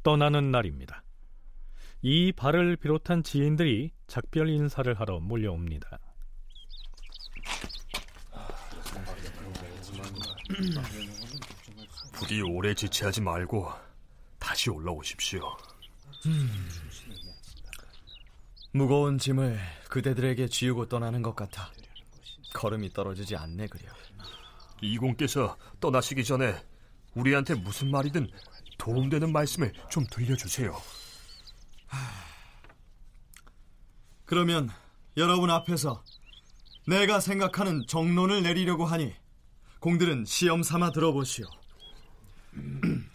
떠나는 날입니다. 이 발을 비롯한 지인들이 작별 인사를 하러 몰려옵니다.
부디 오래 지체하지 말고 다시 올라오십시오.
음, 무거운 짐을 그대들에게 지우고 떠나는 것 같아 걸음이 떨어지지 않네 그려.
이공께서 떠나시기 전에 우리한테 무슨 말이든 도움되는 말씀을 좀 들려주세요.
그러면 여러분 앞에서 내가 생각하는 정론을 내리려고 하니 공들은 시험 삼아 들어보시오.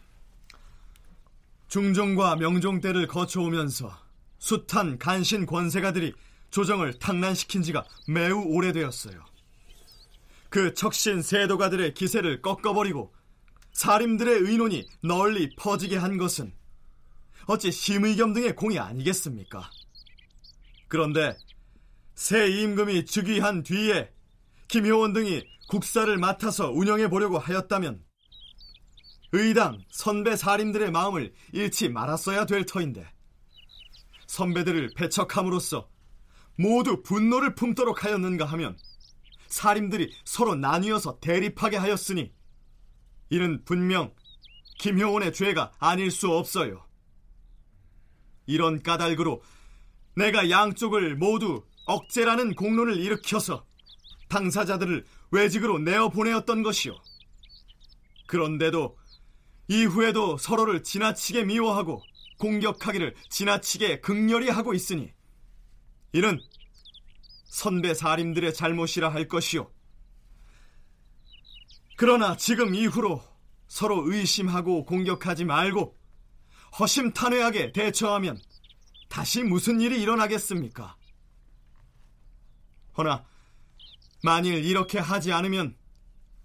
중종과 명종 때를 거쳐오면서 숱한 간신 권세가들이 조정을 탕난시킨 지가 매우 오래되었어요. 그 척신 세도가들의 기세를 꺾어버리고 사림들의 의논이 널리 퍼지게 한 것은 어찌 심의겸 등의 공이 아니겠습니까? 그런데 새 임금이 즉위한 뒤에 김효원 등이 국사를 맡아서 운영해 보려고 하였다면 의당 선배 사림들의 마음을 잃지 말았어야 될 터인데 선배들을 배척함으로써 모두 분노를 품도록 하였는가 하면 사림들이 서로 나뉘어서 대립하게 하였으니 이는 분명 김효원의 죄가 아닐 수 없어요. 이런 까닭으로 내가 양쪽을 모두 억제라는 공론을 일으켜서 당사자들을 외직으로 내어 보내었던 것이요. 그런데도 이후에도 서로를 지나치게 미워하고 공격하기를 지나치게 극렬히 하고 있으니 이는 선배 사림들의 잘못이라 할 것이요. 그러나 지금 이후로 서로 의심하고 공격하지 말고 허심탄회하게 대처하면 다시 무슨 일이 일어나겠습니까? 허나 만일 이렇게 하지 않으면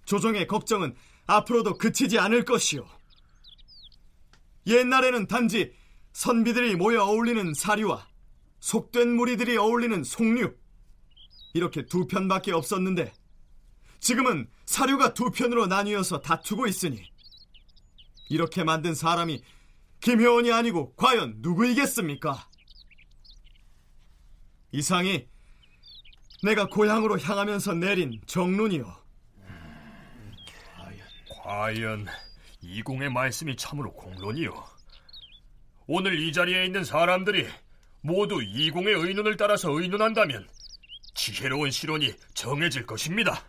조정의 걱정은 앞으로도 그치지 않을 것이오 옛날에는 단지 선비들이 모여 어울리는 사류와 속된 무리들이 어울리는 속류 이렇게 두 편밖에 없었는데 지금은 사류가 두 편으로 나뉘어서 다투고 있으니 이렇게 만든 사람이 김효원이 아니고 과연 누구이겠습니까? 이상이 내가 고향으로 향하면서 내린 정론이요.
과연 이공의 말씀이 참으로 공론이요. 오늘 이 자리에 있는 사람들이 모두 이공의 의논을 따라서 의논한다면 지혜로운 실론이 정해질 것입니다.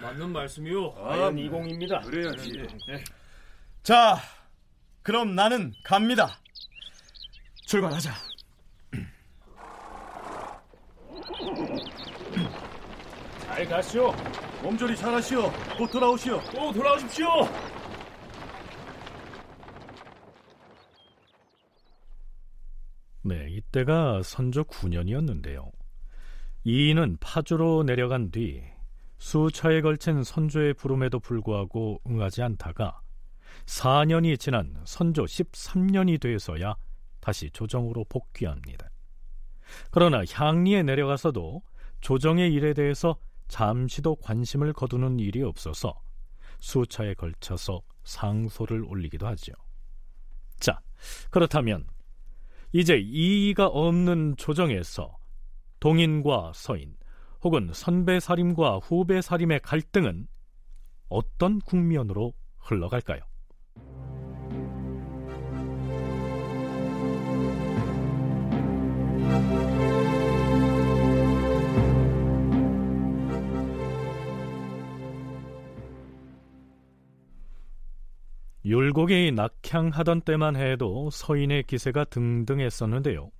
맞는 말씀이요. 과연 이공입니다.
그래야지. 자, 그럼 나는 갑니다. 출발하자.
잘 가시오.
몸조리 잘하시오. 곧 돌아오시오.
꼭 돌아오십시오.
네, 이때가 선조 9년이었는데요. 이인은 파주로 내려간 뒤 수차에 걸친 선조의 부름에도 불구하고 응하지 않다가 4년이 지난 선조 13년이 돼서야 다시 조정으로 복귀합니다. 그러나 향리에 내려가서도 조정의 일에 대해서 잠시도 관심을 거두는 일이 없어서 수차에 걸쳐서 상소를 올리기도 하죠. 자, 그렇다면 이제 이의가 없는 조정에서 동인과 서인 혹은 선배 사림과 후배 사림의 갈등은 어떤 국면으로 흘러갈까요? 율곡이 낙향하던 때만 해도 서인의 기세가 등등했었는데요.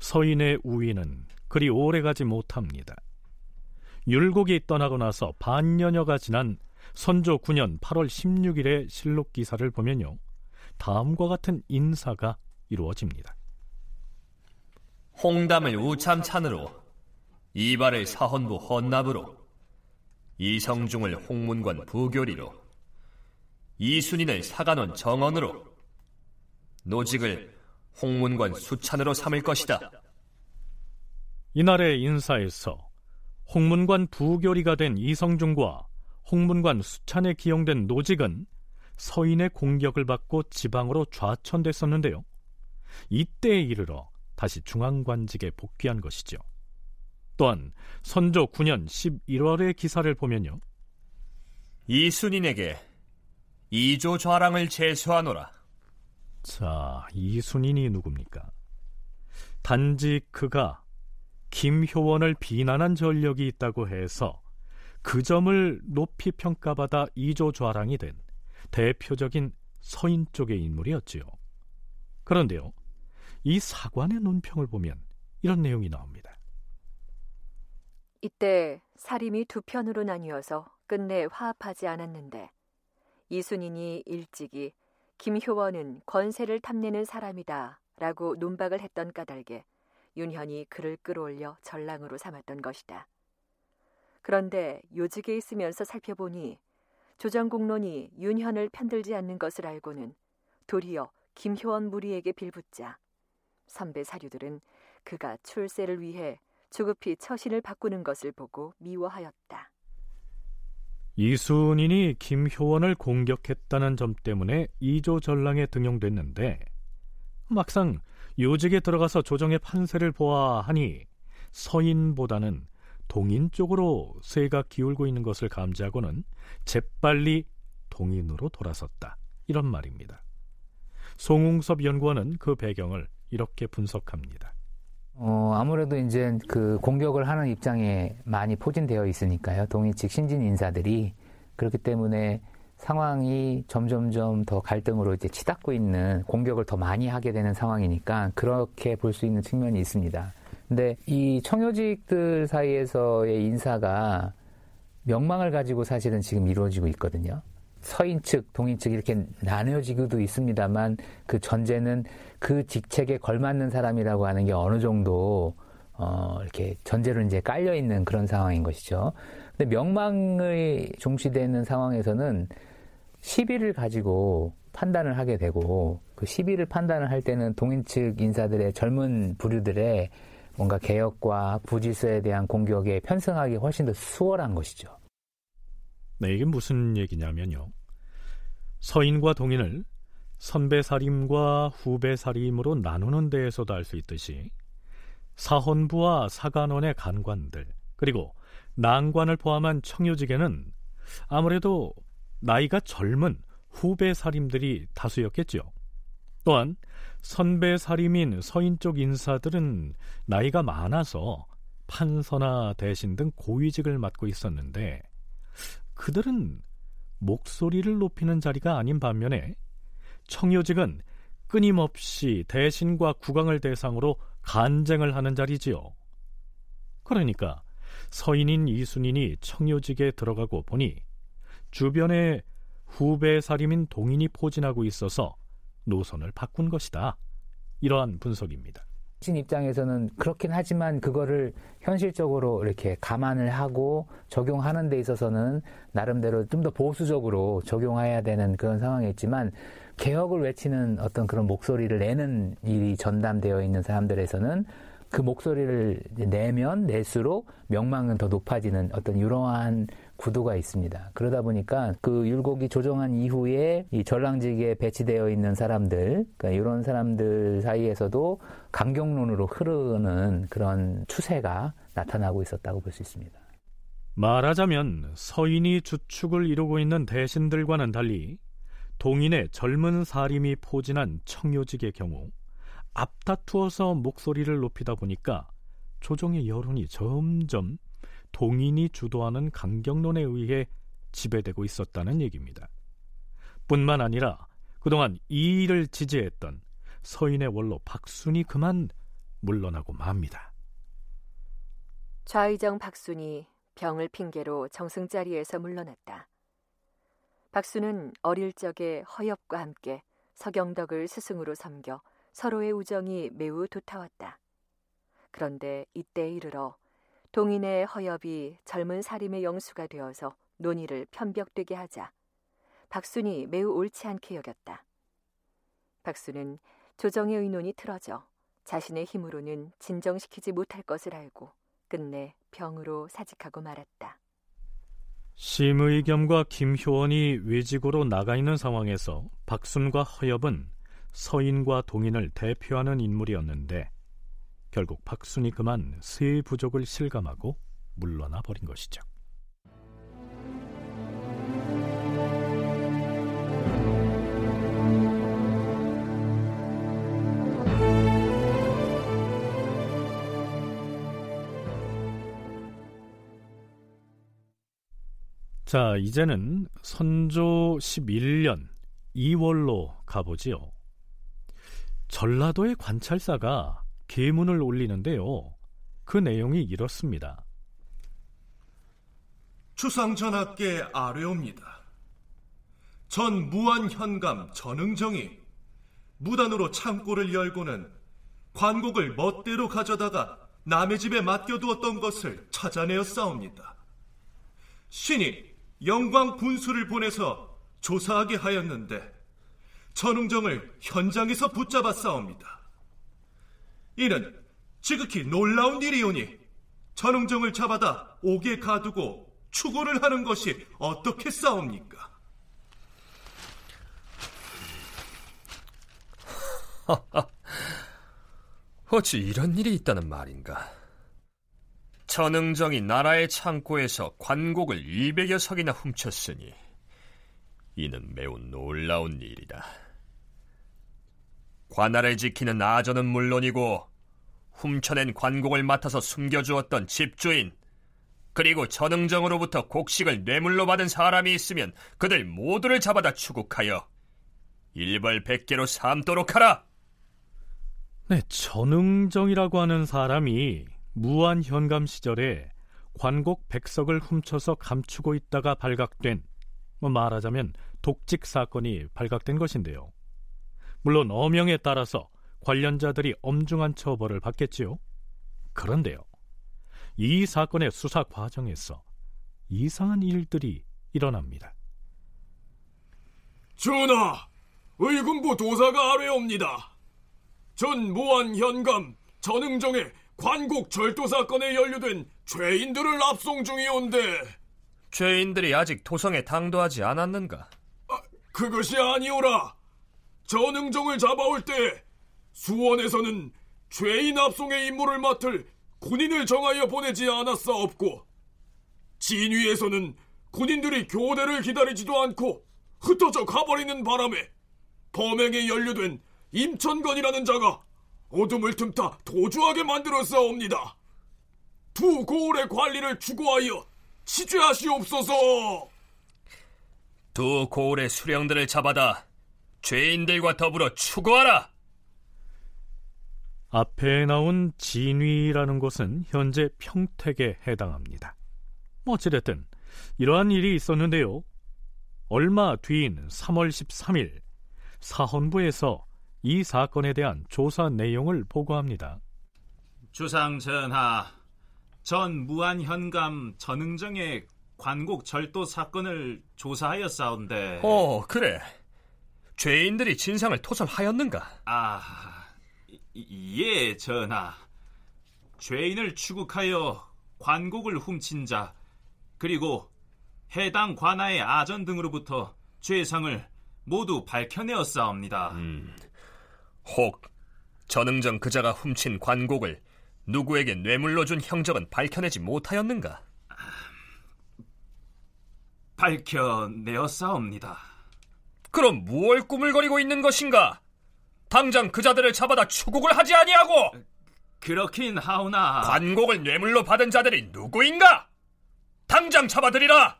서인의 우위는 그리 오래가지 못합니다. 율곡이 떠나고 나서 반년여가 지난 선조 9년 8월 16일의 실록 기사를 보면요. 다음과 같은 인사가 이루어집니다.
홍담을 우참찬으로 이발을 사헌부 헌납으로 이성중을 홍문관 부교리로 이순인을 사관원 정원으로 노직을 홍문관 수찬으로 삼을 것이다.
이날의 인사에서 홍문관 부교리가 된 이성중과 홍문관 수찬에 기용된 노직은 서인의 공격을 받고 지방으로 좌천됐었는데요. 이때에 이르러 다시 중앙관직에 복귀한 것이죠. 또한 선조 9년 11월의 기사를 보면요.
이순인에게 이조 좌랑을 제수하노라.
자, 이 순인이 누굽니까? 단지 그가 김효원을 비난한 전력이 있다고 해서 그 점을 높이 평가받아 이조 좌랑이 된 대표적인 서인 쪽의 인물이었지요. 그런데요, 이 사관의 논평을 보면 이런 내용이 나옵니다.
이때 사림이 두 편으로 나뉘어서 끝내 화합하지 않았는데 이순인이 일찍이 김효원은 권세를 탐내는 사람이다 라고 논박을 했던 까닭에 윤현이 그를 끌어올려 전랑으로 삼았던 것이다. 그런데 요직에 있으면서 살펴보니 조정공론이 윤현을 편들지 않는 것을 알고는 도리어 김효원 무리에게 빌붙자 선배 사류들은 그가 출세를 위해 조급히 처신을 바꾸는 것을 보고 미워하였다.
이순인이 김효원을 공격했다는 점 때문에 이조 전랑에 등용됐는데 막상 요직에 들어가서 조정의 판세를 보아하니 서인보다는 동인 쪽으로 세가 기울고 있는 것을 감지하고는 재빨리 동인으로 돌아섰다. 이런 말입니다. 송웅섭 연구원은 그 배경을 이렇게 분석합니다.
어, 아무래도 이제 그 공격을 하는 입장에 많이 포진되어 있으니까요. 동인 측 신진 인사들이 그렇기 때문에 상황이 점점점 더 갈등으로 이제 치닫고 있는 공격을 더 많이 하게 되는 상황이니까 그렇게 볼 수 있는 측면이 있습니다. 근데 이 청요직들 사이에서의 인사가 명망을 가지고 사실은 지금 이루어지고 있거든요. 서인 측, 동인 측 이렇게 나뉘어지기도 있습니다만 그 전제는 그 직책에 걸맞는 사람이라고 하는 게 어느 정도 어 이렇게 전제로 이제 깔려 있는 그런 상황인 것이죠. 근데 명망의 종시되는 상황에서는 시비를 가지고 판단을 하게 되고 그 시비를 판단을 할 때는 동인 측 인사들의 젊은 부류들의 뭔가 개혁과 부지서에 대한 공격에 편승하기 훨씬 더 수월한 것이죠.
네, 이게 무슨 얘기냐면요. 서인과 동인을 선배 사림과 후배 사림으로 나누는 데에서도 알 수 있듯이 사헌부와 사관원의 간관들 그리고 난관을 포함한 청요직에는 아무래도 나이가 젊은 후배 사림들이 다수였겠죠. 또한 선배 사림인 서인 쪽 인사들은 나이가 많아서 판서나 대신 등 고위직을 맡고 있었는데 그들은 목소리를 높이는 자리가 아닌 반면에 청요직은 끊임없이 대신과 국왕을 대상으로 간쟁을 하는 자리지요. 그러니까 서인인 이순인이 청요직에 들어가고 보니 주변에 후배 사림인 동인이 포진하고 있어서 노선을 바꾼 것이다. 이러한 분석입니다.
신 입장에서는 그렇긴 하지만 그거를 현실적으로 이렇게 감안을 하고 적용하는 데 있어서는 나름대로 좀 더 보수적으로 적용해야 되는 그런 상황이 있지만 개혁을 외치는 어떤 그런 목소리를 내는 일이 전담되어 있는 사람들에서는 그 목소리를 내면 낼수록 명망은 더 높아지는 어떤 이러한 구도가 있습니다. 그러다 보니까 그 율곡이 조정한 이후에 이 전랑직에 배치되어 있는 사람들, 그러니까 이런 사람들 사이에서도 강경론으로 흐르는 그런 추세가 나타나고 있었다고 볼 수 있습니다.
말하자면 서인이 주축을 이루고 있는 대신들과는 달리 동인의 젊은 사림이 포진한 청요직의 경우 앞다투어서 목소리를 높이다 보니까 조정의 여론이 점점 동인이 주도하는 강경론에 의해 지배되고 있었다는 얘기입니다. 뿐만 아니라 그동안 이 일을 지지했던 서인의 원로 박순이 그만 물러나고 맙니다.
좌의정 박순이 병을 핑계로 정승 자리에서 물러났다. 박순은 어릴 적에 허엽과 함께 서경덕을 스승으로 섬겨 서로의 우정이 매우 도타왔다. 그런데 이때 이르러 동인의 허엽이 젊은 사림의 영수가 되어서 논의를 편벽되게 하자 박순이 매우 옳지 않게 여겼다. 박순은 조정의 의논이 틀어져 자신의 힘으로는 진정시키지 못할 것을 알고 끝내 병으로 사직하고 말았다.
심의겸과 김효원이 외직으로 나가 있는 상황에서 박순과 허엽은 서인과 동인을 대표하는 인물이었는데 결국 박순이 그만 세 부족을 실감하고 물러나 버린 것이죠. 자, 이제는 선조 11년 2월로 가보지요. 전라도의 관찰사가 계문을 올리는데요. 그 내용이 이렇습니다.
추상 전하께 아뢰옵니다. 전 무한 현감 전응정이 무단으로 창고를 열고는 관곡을 멋대로 가져다가 남의 집에 맡겨두었던 것을 찾아내어 싸웁니다. 신이 영광 군수를 보내서 조사하게 하였는데 전웅정을 현장에서 붙잡아 싸웁니다. 이는 지극히 놀라운 일이오니 전웅정을 잡아다 옥에 가두고 추고를 하는 것이 어떻게 싸웁니까?
어찌 이런 일이 있다는 말인가? 전응정이 나라의 창고에서 관곡을 200여 석이나 훔쳤으니 이는 매우 놀라운 일이다. 관할을 지키는 아전은 물론이고 훔쳐낸 관곡을 맡아서 숨겨주었던 집주인 그리고 전응정으로부터 곡식을 뇌물로 받은 사람이 있으면 그들 모두를 잡아다 추국하여 일벌백계로 삼도록 하라.
네, 전응정이라고 하는 사람이 무한 현감 시절에 관곡 백석을 훔쳐서 감추고 있다가 발각된 뭐 말하자면 독직 사건이 발각된 것인데요. 물론 어명에 따라서 관련자들이 엄중한 처벌을 받겠지요. 그런데요. 이 사건의 수사 과정에서 이상한 일들이 일어납니다.
전하, 의군부 도사가 아뢰옵니다. 전 무한 현감 전응정의 관곡 절도 사건에 연루된 죄인들을 압송 중이온데
죄인들이 아직 도성에 당도하지 않았는가?
아, 그것이 아니오라. 전응정을 잡아올 때 수원에서는 죄인 압송의 임무를 맡을 군인을 정하여 보내지 않았사없고 진위에서는 군인들이 교대를 기다리지도 않고 흩어져 가버리는 바람에 범행에 연루된 임천건이라는 자가 어둠을 틈타 도주하게 만들었사옵니다. 두 고을의 관리를 추구하여 치죄하시옵소서.
두 고을의 수령들을 잡아다 죄인들과 더불어 추구하라.
앞에 나온 진위라는 곳은 현재 평택에 해당합니다. 뭐 어찌됐든 이러한 일이 있었는데요. 얼마 뒤인 3월 13일 사헌부에서 이 사건에 대한 조사 내용을 보고합니다.
주상 전하, 전 무한현감 전응정의 관곡 절도 사건을 조사하였사온데.
어, 그래. 죄인들이 진상을 토설하였는가?
아, 예, 전하. 죄인을 추국하여 관곡을 훔친 자, 그리고 해당 관아의 아전 등으로부터 죄상을 모두 밝혀내었사옵니다.
음, 혹 전응정 그자가 훔친 관곡을 누구에게 뇌물로 준 형적은 밝혀내지 못하였는가?
밝혀내었사옵니다.
그럼 무얼 꾸물거리고 있는 것인가? 당장 그 자들을 잡아다 추국을 하지 아니하고!
그렇긴 하오나
관곡을 뇌물로 받은 자들이 누구인가? 당장 잡아들이라!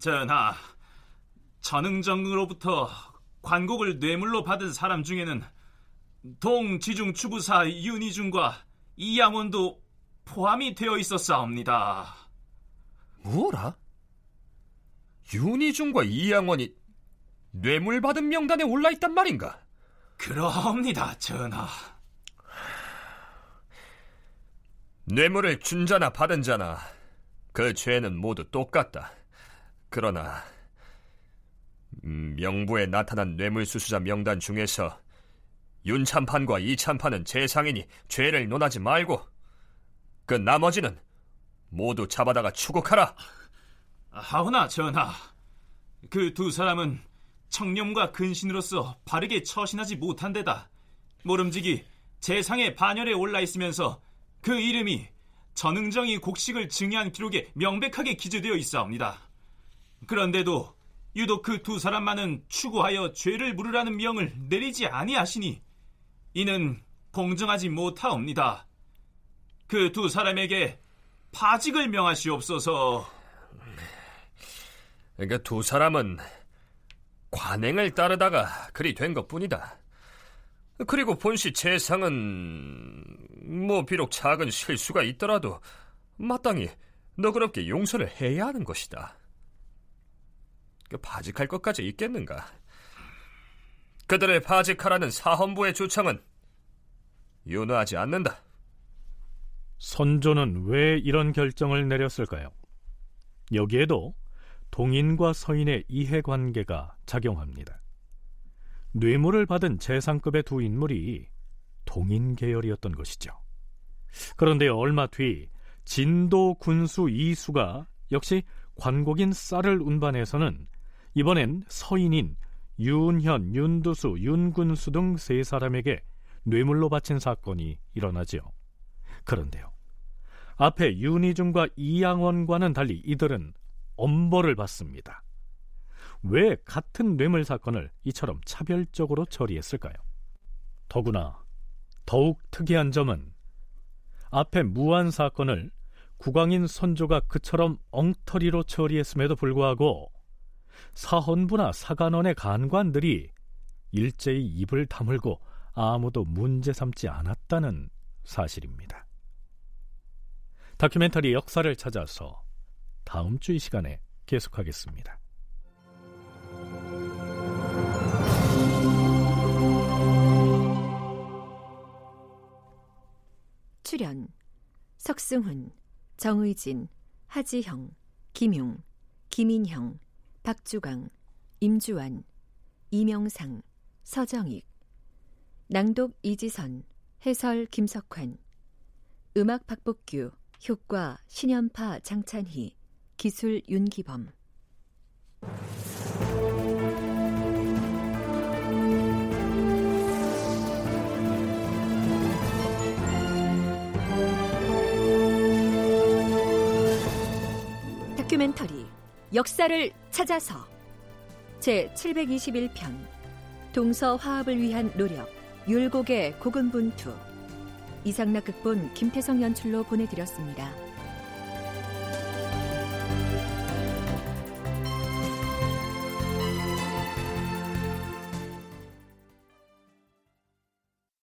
전하, 전응정으로부터 관곡을 뇌물로 받은 사람 중에는 동지중 추부사 윤희중과 이양원도 포함이 되어 있었사옵니다.
뭐라? 윤희중과 이양원이 뇌물 받은 명단에 올라 있단 말인가?
그러옵니다, 전하.
뇌물을 준 자나 받은 자나 그 죄는 모두 똑같다. 그러나 음, 명부에 나타난 뇌물 수수자 명단 중에서 윤참판과 이참판은 재상이니 죄를 논하지 말고 그 나머지는 모두 잡아다가 추국하라.
하오나 전하, 그 두 사람은 청렴과 근신으로서 바르게 처신하지 못한 데다 모름지기 재상의 반열에 올라 있으면서 그 이름이 전응정이 곡식을 증여한 기록에 명백하게 기재되어 있사옵니다. 그런데도 유독 그 두 사람만은 추구하여 죄를 물으라는 명을 내리지 아니하시니 이는 공정하지 못하옵니다. 그 두 사람에게 파직을 명하시옵소서.
그러니까 두 사람은 관행을 따르다가 그리 된 것뿐이다. 그리고 본시 재상은 뭐 비록 작은 실수가 있더라도 마땅히 너그럽게 용서를 해야 하는 것이다. 그 파직할 것까지 있겠는가? 그들을 파직하라는 사헌부의 주청은 윤호하지 않는다.
선조는 왜 이런 결정을 내렸을까요? 여기에도 동인과 서인의 이해관계가 작용합니다. 뇌물을 받은 재상급의 두 인물이 동인 계열이었던 것이죠. 그런데 얼마 뒤 진도 군수 이수가 역시 관곡인 쌀을 운반해서는 이번엔 서인인 윤현, 윤두수, 윤군수 등 세 사람에게 뇌물로 바친 사건이 일어나죠. 그런데요. 앞에 윤희중과 이양원과는 달리 이들은 엄벌을 받습니다. 왜 같은 뇌물 사건을 이처럼 차별적으로 처리했을까요? 더구나 더욱 특이한 점은 앞에 무한 사건을 국왕인 선조가 그처럼 엉터리로 처리했음에도 불구하고 사헌부나 사관원의 간관들이 일제히 입을 다물고 아무도 문제 삼지 않았다는 사실입니다. 다큐멘터리 역사를 찾아서 다음 주 이 시간에 계속하겠습니다.
출연 석승훈, 정의진, 하지형, 김용, 김인형, 박주강, 임주환, 이명상, 서정익 낭독 이지선, 해설 김석환 음악 박복규, 효과 신연파 장찬희, 기술 윤기범. 다큐멘터리 역사를 찾아서. 제 721편 동서 화합을 위한 노력 율곡의 고군분투. 이상락 극본 김태성 연출로 보내드렸습니다.